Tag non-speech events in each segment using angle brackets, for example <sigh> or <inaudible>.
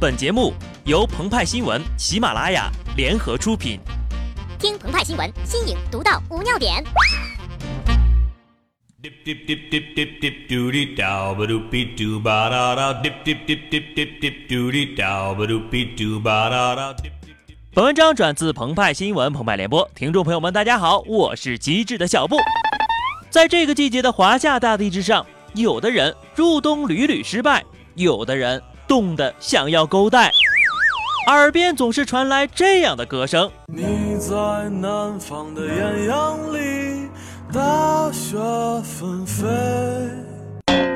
本节目由澎湃新闻、喜马拉雅联合出品。听澎湃新闻，新颖独到，无尿点。本文章转自澎湃新闻、澎湃联播，听众朋友们，大家好，我是机智的小布。在这个季节的华夏大地之上，有的人入冬屡屡失败，有的人。冻得想要勾带，耳边总是传来这样的歌声。你在南方的艳阳里，大雪纷飞。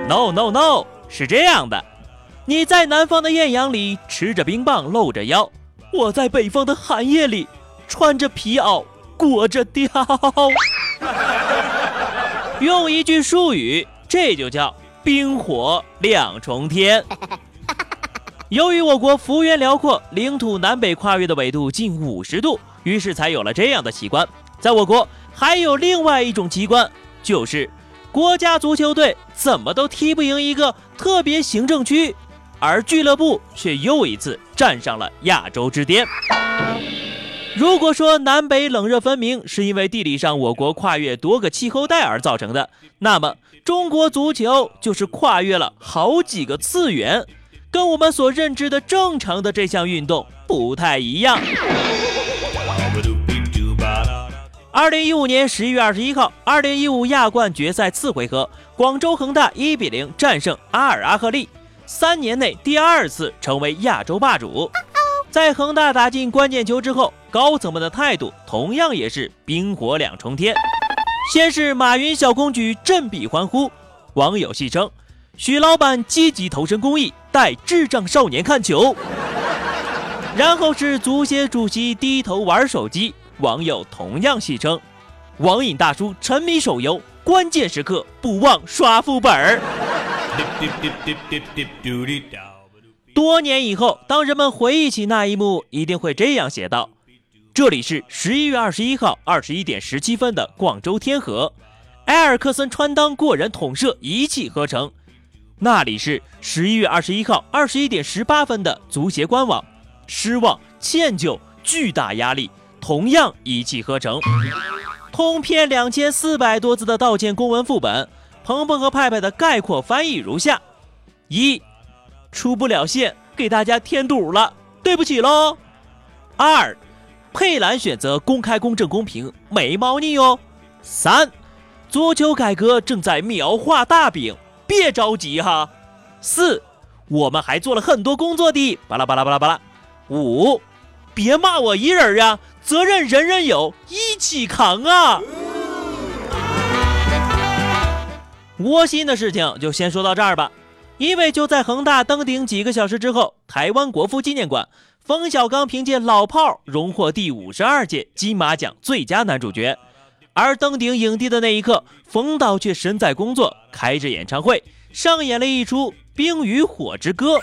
No no no，是这样的，你在南方的艳阳里吃着冰棒露着腰，我在北方的寒夜里穿着皮袄裹着貂。用一句术语，这就叫冰火两重天。由于我国幅员辽阔，领土南北跨越的纬度近五十度，于是才有了这样的奇观。在我国还有另外一种奇观，就是国家足球队怎么都踢不赢一个特别行政区，而俱乐部却又一次站上了亚洲之巅。如果说南北冷热分明是因为地理上我国跨越多个气候带而造成的，那么中国足球就是跨越了好几个次元。跟我们所认知的正常的这项运动不太一样。二零一五年十一月二十一号，二零一五亚冠决赛次回合，广州恒大一比零战胜阿尔阿赫利，三年内第二次成为亚洲霸主。在恒大打进关键球之后，高层们的态度同样也是冰火两重天。先是马云小公举振臂欢呼，网友戏称。许老板积极投身公益，带智障少年看球。然后是足协主席低头玩手机，网友同样戏称，网瘾大叔沉迷手游，关键时刻不忘刷副本儿。多年以后，当人们回忆起那一幕，一定会这样写道：这里是十一月二十一号二十一点十七分的广州天河，埃尔克森穿裆过人捅射一气呵成。那里是十一月二十一号二十一点十八分的足协官网，失望、歉疚、巨大压力，同样一气呵成。通篇两千四百多字的道歉公文副本，鹏鹏和派派的概括翻译如下：一，出不了线，给大家添堵了，对不起喽。二，佩兰选择公开、公正、公平，没猫腻哦。三，足球改革正在描画大饼。别着急哈，四，我们还做了很多工作的，巴拉巴拉巴拉巴拉。五，别骂我一人呀，责任人人有，一起扛啊。窝心的事情就先说到这儿吧，因为就在恒大登顶几个小时之后，台湾国父纪念馆，冯小刚凭借《老炮儿》荣获第五十二届金马奖最佳男主角。而登顶影帝的那一刻，冯导却身在工作，开着演唱会，上演了一出《冰与火之歌》。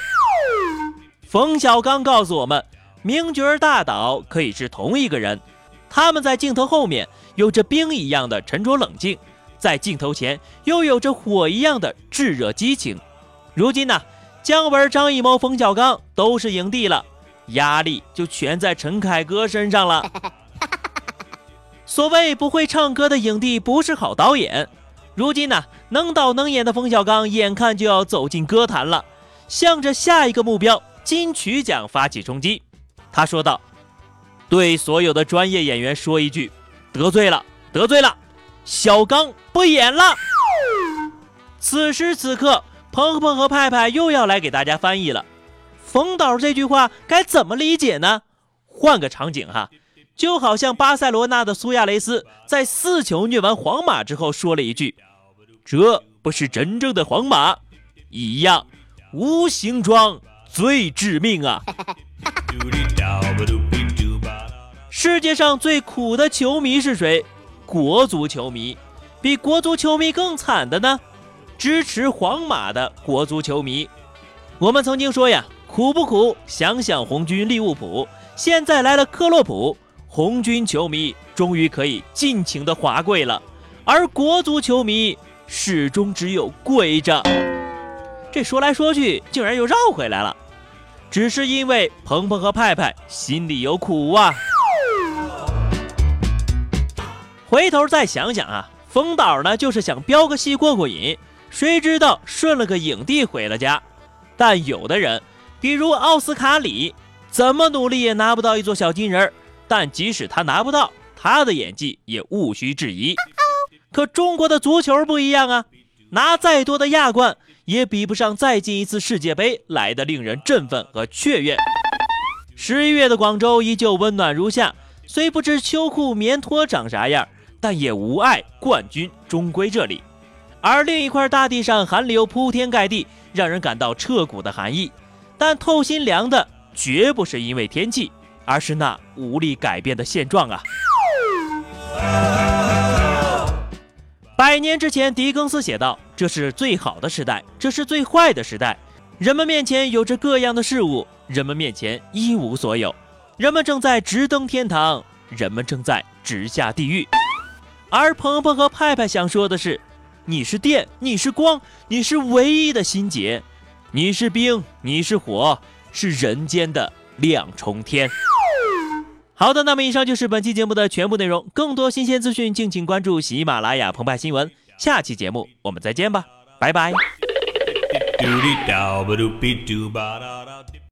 冯小刚告诉我们，名角大导可以是同一个人，他们在镜头后面有着冰一样的沉着冷静，在镜头前又有着火一样的炙热激情。如今呢，姜文、张艺谋、冯小刚都是影帝了，压力就全在陈凯歌身上了。所谓不会唱歌的影帝不是好导演。如今呢，能导能演的冯小刚眼看就要走进歌坛了，向着下一个目标金曲奖发起冲击。他说道：“对所有的专业演员说一句，得罪了，得罪了，小刚不演了。”此时此刻，鹏鹏和派派又要来给大家翻译了。冯导这句话该怎么理解呢？换个场景哈。就好像巴塞罗那的苏亚雷斯在四球虐完皇马之后说了一句：“这不是真正的皇马一样，无形装最致命啊！” <laughs> 世界上最苦的球迷是谁？国足球迷。比国足球迷更惨的呢？支持皇马的国足球迷。我们曾经说呀，苦不苦？想想红军利物浦，现在来了克洛普。红军球迷终于可以尽情的滑跪了，而国足球迷始终只有跪着。这说来说去，竟然又绕回来了。只是因为鹏鹏和派派心里有苦啊。回头再想想啊，冯导呢就是想飙个戏过过瘾，谁知道顺了个影帝回了家。但有的人，比如奥斯卡里，怎么努力也拿不到一座小金人儿但即使他拿不到，他的演技也毋需质疑。可中国的足球不一样啊，拿再多的亚冠，也比不上再进一次世界杯来的令人振奋和雀跃。十一月的广州依旧温暖如夏，虽不知秋裤棉拖长啥样。但也无碍，冠军终归这里。而另一块大地上寒流铺天盖地，让人感到彻骨的寒意。但透心凉的绝不是因为天气，而是那无力改变的现状啊！百年之前，狄更斯写道：“这是最好的时代，这是最坏的时代。人们面前有着各样的事物，人们面前一无所有。人们正在直登天堂，人们正在直下地狱。”而鹏鹏和派派想说的是：你是电，你是光，你是唯一的心结；你是冰，你是火，是人间的亮重天。好的，那么以上就是本期节目的全部内容。更多新鲜资讯，敬请关注喜马拉雅澎湃新闻。下期节目我们再见吧，拜拜。